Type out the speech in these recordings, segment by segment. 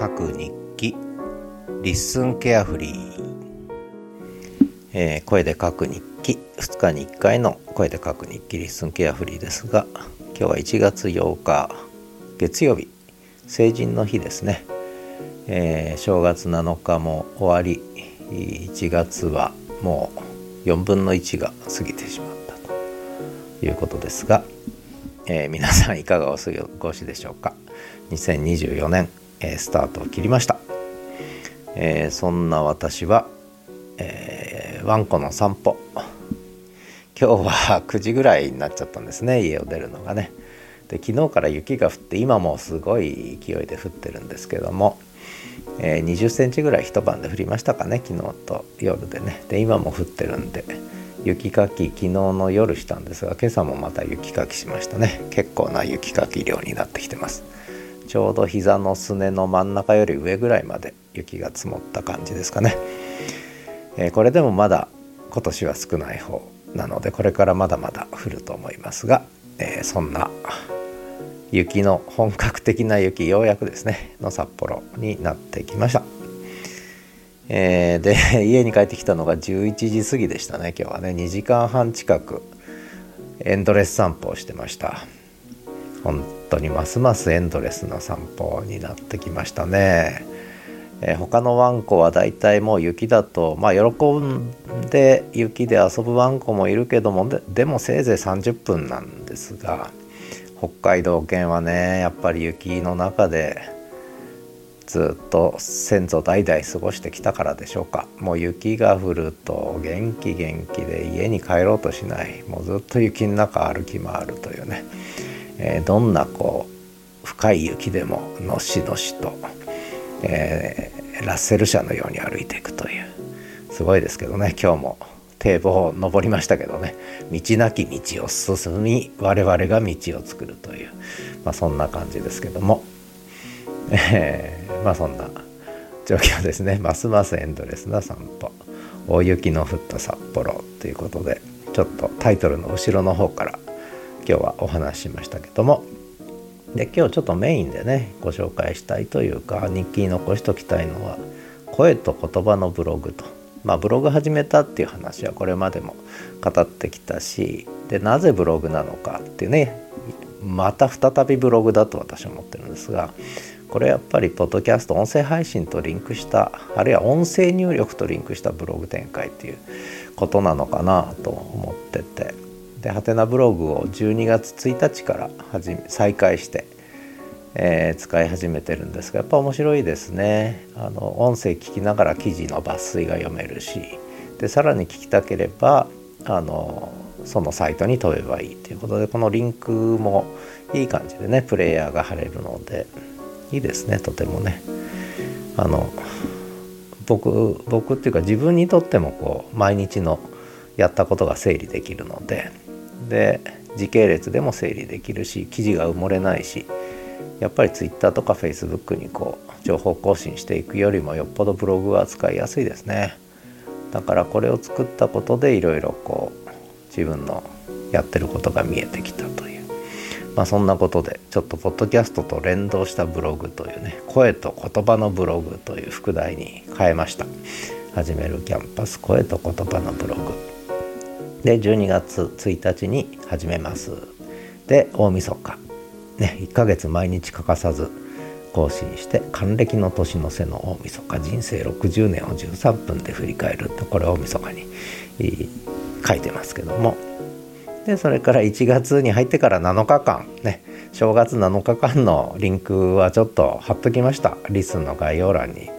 書く日記。 LISTEN carefree、えー、声で書く日記。2日に1回の声で書く日記。 LISTEN carefree ですが今日は1月8日月曜日。成人の日ですね、えー、正月7日も終わり1月はもう4分の1が過ぎてしまったと。いうことですが、えー、皆さんいかがお過ごしでしょうか？2024年、え、スタートを切りました、えー、そんな私は、えー、ワンコの散歩。今日は9時ぐらいになっちゃったんですね。家を出るのがね。で昨日から雪が降って今もすごい勢いで降ってるんですけども、えー、20センチぐらい一晩で降りましたかね昨日と夜でね。で今も降ってるんで雪かき昨日の夜したんですが今朝もまた雪かきしましたね。結構な雪かき量になってきてます。ちょうど膝のすねの真ん中より上ぐらいまで雪が積もった感じですかね、えー、これでもまだ今年は少ない方なのでこれからまだまだ降ると思いますが、えー、そんな雪の本格的な雪ようやくですねの札幌になってきました、えー、で 家に帰ってきたのが11時過ぎでしたね今日はね。2時間半近くエンドレス散歩をしてました。本当にますますエンドレスな散歩になってきましたね。えー、他のワンコはだいたいもう雪だとまあ喜んで雪で遊ぶワンコもいるけどもでもせいぜい30分なんですが北海道犬はねやっぱり雪の中でずっと先祖代々過ごしてきたからでしょうか。もう雪が降ると元気元気で家に帰ろうとしない。もうずっと雪の中歩き回るというね。えー、どんなこう深い雪でものしのしと、えー、ラッセル車のように歩いていくというすごいですけどね。今日も堤防を登りましたけどね。道なき道を進み我々が道を作るという、まあ、そんな感じですけども、えー、まあそんな状況ですね。ますますエンドレスな散歩。大雪の降った札幌ということでちょっとタイトルの後ろの方から今日はお話ししましたけども。で今日ちょっとメインでねご紹介したいというか日記に残しときたいのは声と言葉のブログと。まあブログ始めたっていう話はこれまでも語ってきたしでなぜブログなのかっていうねまた再びブログだと私は思ってるんですがこれやっぱりポッドキャスト音声配信とリンクしたあるいは音声入力とリンクしたブログ展開っていうことなのかなと思ってて。でハテナブログを12月1日から始め再開して、えー、使い始めてるんですがやっぱ面白いですね。あの音声聞きながら記事の抜粋が読めるしでさらに聞きたければあのそのサイトに飛べばいいということでこのリンクもいい感じでねプレイヤーが貼れるのでいいですねとてもね。あの僕僕っていうか自分にとってもこう毎日のやったことが整理できるのでで時系列でも整理できるし記事が埋もれないしやっぱり Twitter とか Facebook にこう情報更新していくよりもよっぽどブログは使いやすいですね。だからこれを作ったことでいろいろこう自分のやってることが見えてきたという。まあそんなことでちょっとポッドキャストと連動したブログというね声と言葉のブログという副題に変えました。始めるキャンパス声と言葉のブログ。で12月1日に始めます。で大晦日。ね1ヶ月毎日欠かさず更新して還暦の年の瀬の大晦日。人生60年を13分で振り返る。とこれ大晦日に書いてますけども。でそれから1月に入ってから7日間。ね正月7日間のリンクはちょっと貼っときました。リスの概要欄に。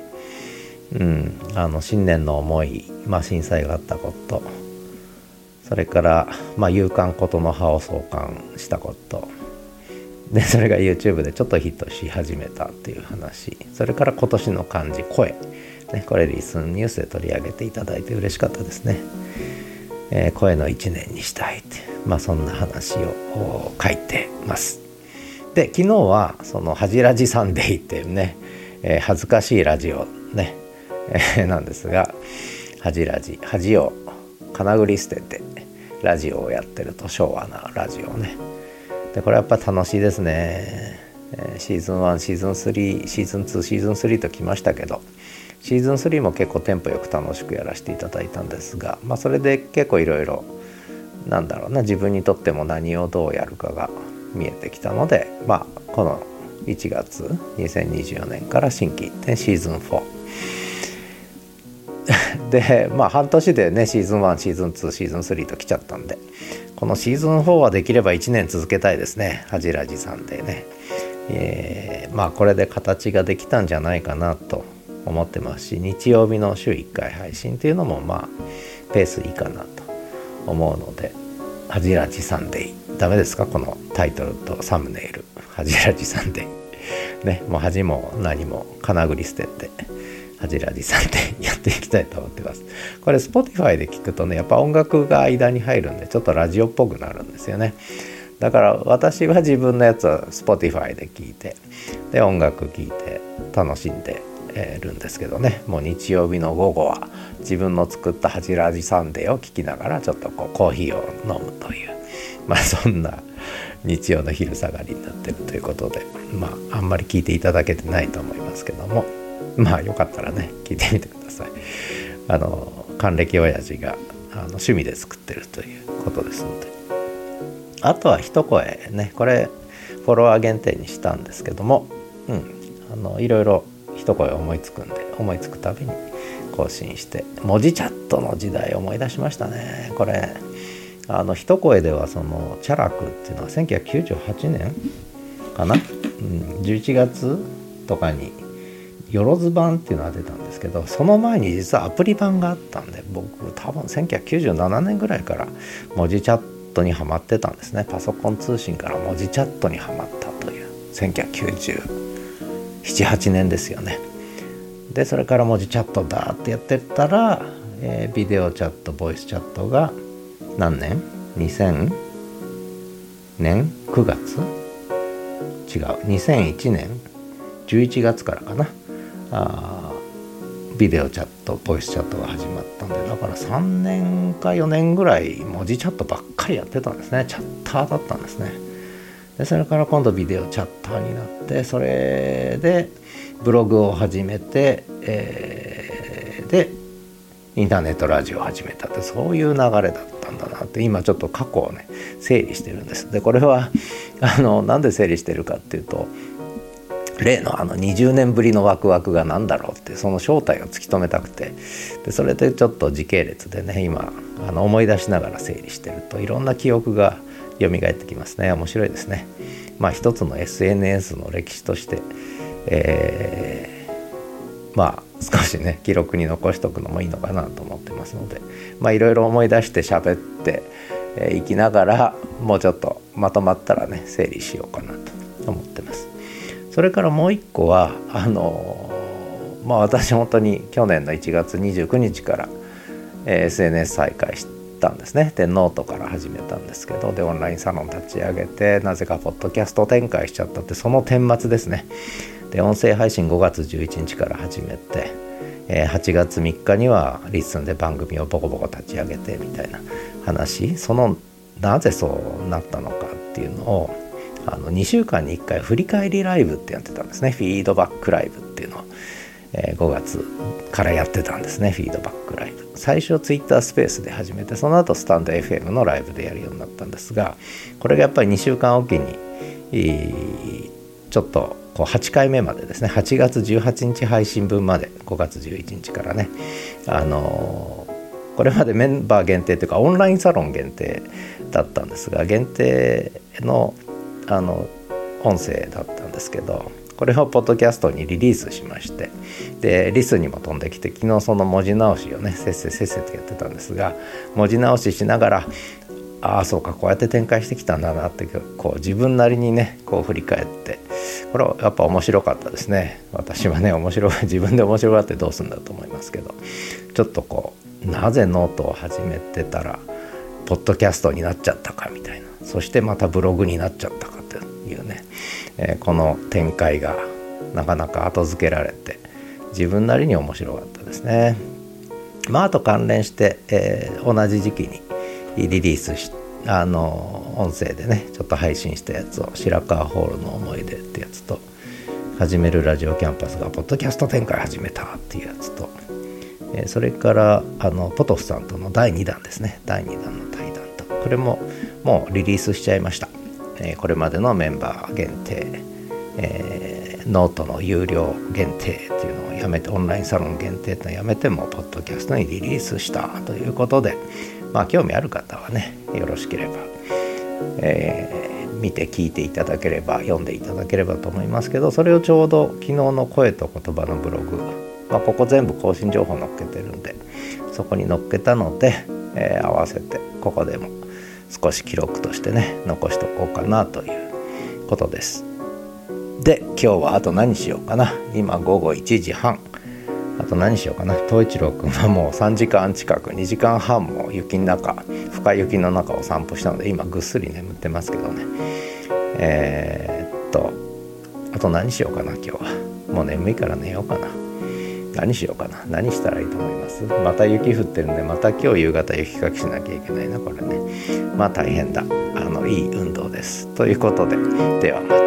うんあの新年の思い、まあ、震災があったこと。それから、まあ、勇敢ことの葉を創刊したこと。でそれが YouTube でちょっとヒットし始めたっていう話。それから今年の漢字声、ね、これリスンニュースで取り上げていただいて嬉しかったですね、えー、声の1年にしたいって。まあそんな話を書いてます。で昨日はその「恥ラジサンデー」っていうね、えー、恥ずかしいラジオね、えー、なんですが恥ラジ恥を金繰り捨ててラジオをやってると昭和なラジオね。でこれやっぱ楽しいですね。えー、シーズン1シーズン3シーズン2シーズン3ときましたけどシーズン3も結構テンポよく楽しくやらせていただいたんですが、まあ、それで結構いろいろなんだろうな自分にとっても何をどうやるかが見えてきたので、まあ、この1月2024年から新規一点シーズン4で まあ半年でねシーズン1シーズン2シーズン3と来ちゃったんでこのシーズン4はできれば1年続けたいですねはじらじサンデーね、えー、まあこれで形ができたんじゃないかなと思ってますし日曜日の週1回配信っていうのもまあペースいいかなと思うので「はじらじサンデー」ダメですか？このタイトルとサムネイル「はじらじサンデー」ねもう恥も何もかなぐり捨てて。はじらじサンデーやっていきたいと思ってます。これ Spotify で聞くとねやっぱ音楽が間に入るんでちょっとラジオっぽくなるんですよね。だから私は自分のやつは Spotify で聞いてで音楽聴いて楽しんでるんですけどねもう日曜日の午後は自分の作ったハジラジサンデーを聴きながらちょっとこうコーヒーを飲むというまあそんな日曜の昼下がりになってるということでまああんまり聞いていただけてないと思いますけども まあよかったらね聞いてみてください。あの還暦親父があの趣味で作ってるということですので。あとは一声ねこれフォロワー限定にしたんですけども、うん、あのいろいろ一声思いつくんで思いつくたびに更新して文字チャットの時代思い出しましたね。これあの一声ではそのチャラクっていうのは1998年かな、うん、11月とかによろず版っていうのが出たんですけどその前に実はアプリ版があったんで僕多分1997年ぐらいから文字チャットにはまってたんですね。パソコン通信から文字チャットにはまったという1997,8年ですよね。でそれから文字チャットだってやってたら、えー、ビデオチャットボイスチャットが何年 ?2000 年？9月？違う。2001年？11月からかな。あビデオチャットボイスチャットが始まったんでだから3年か4年ぐらい文字チャットばっかりやってたんですね。チャッターだったんですね。でそれから今度ビデオチャッターになってそれでブログを始めて、えー、でインターネットラジオを始めたってそういう流れだったんだなって今ちょっと過去をね整理してるんです。でこれはあのなんで整理してるかっていうと例のあの20年ぶりのワクワクが何だろうってその正体を突き止めたくてでそれでちょっと時系列でね今あの思い出しながら整理してるといろんな記憶が蘇ってきますね面白いですね。まあ一つの SNS の歴史として、えー、まあ少しね記録に残しとくのもいいのかなと思ってますのでまあいろいろ思い出して喋っていきながらもうちょっとまとまったらね整理しようかなと思ってます。それからもう一個はあのまあ私本当に去年の1月29日から、えー、SNS 再開したんですね。でノートから始めたんですけどでオンラインサロン立ち上げてなぜかポッドキャスト展開しちゃったってその顛末ですね。で音声配信5月11日から始めて、えー、8月3日には LISTEN で番組をボコボコ立ち上げてみたいな話。そのなぜそうなったのかっていうのをあの2週間に1回振り返りライブってやってたんですね。フィードバックライブっていうのを、えー、5月からやってたんですね。フィードバックライブ。最初ツイッタースペースで始めてその後スタンド FM のライブでやるようになったんですがこれがやっぱり2週間おきに、ちょっとこう8回目までですね。8月18日配信分まで5月11日からね。あのー、これまでメンバー限定というかオンラインサロン限定だったんですが限定のあの音声だったんですけどこれをポッドキャストにリリースしましてでリスにも飛んできて昨日その文字直しをねせっせせっせとやってたんですが文字直ししながらああそうかこうやって展開してきたんだなってこう自分なりにねこう振り返ってこれはやっぱ面白かったですね。私はね面白い 自分で面白がってどうすんだと思いますけどちょっとこうなぜノートを始めてたらポッドキャストになっちゃったかみたいな。そしてまたブログになっちゃったかというね、えー、この展開がなかなか後付けられて自分なりに面白かったですね。まあ、あと関連して、えー、同じ時期にリリースしあの音声でねちょっと配信したやつを白川ホールの思い出ってやつと始めるラジオキャンパスがポッドキャスト展開始めたっていうやつと、えー、それからあのポトフさんとの第2弾ですね。第2弾のこれももうリリースしちゃいました、えー、これまでのメンバー限定、えー、ノートの有料限定っていうのをやめてオンラインサロン限定ってのをやめてもポッドキャストにリリースしたということでまあ興味ある方はねよろしければ、えー、見て聞いていただければ読んでいただければと思いますけどそれをちょうど昨日の声と言葉のブログ、まあ、ここ全部更新情報載っけてるんでそこに載っけたので、えー、合わせてここでも少し記録としてね残しとこうかなということです。で今日はあと何しようかな。今午後1時半。あと何しようかな。東一郎くんはもう3時間近く2時間半も雪の中深い雪の中を散歩したので今ぐっすり眠ってますけどね。えー、っとあと何しようかな今日は。もう眠いから寝ようかな。何しようかな。何したらいいと思います？また雪降ってるんでまた今日夕方雪かきしなきゃいけないなこれね。まあ大変だ。あのいい運動です。ということで。ではまた。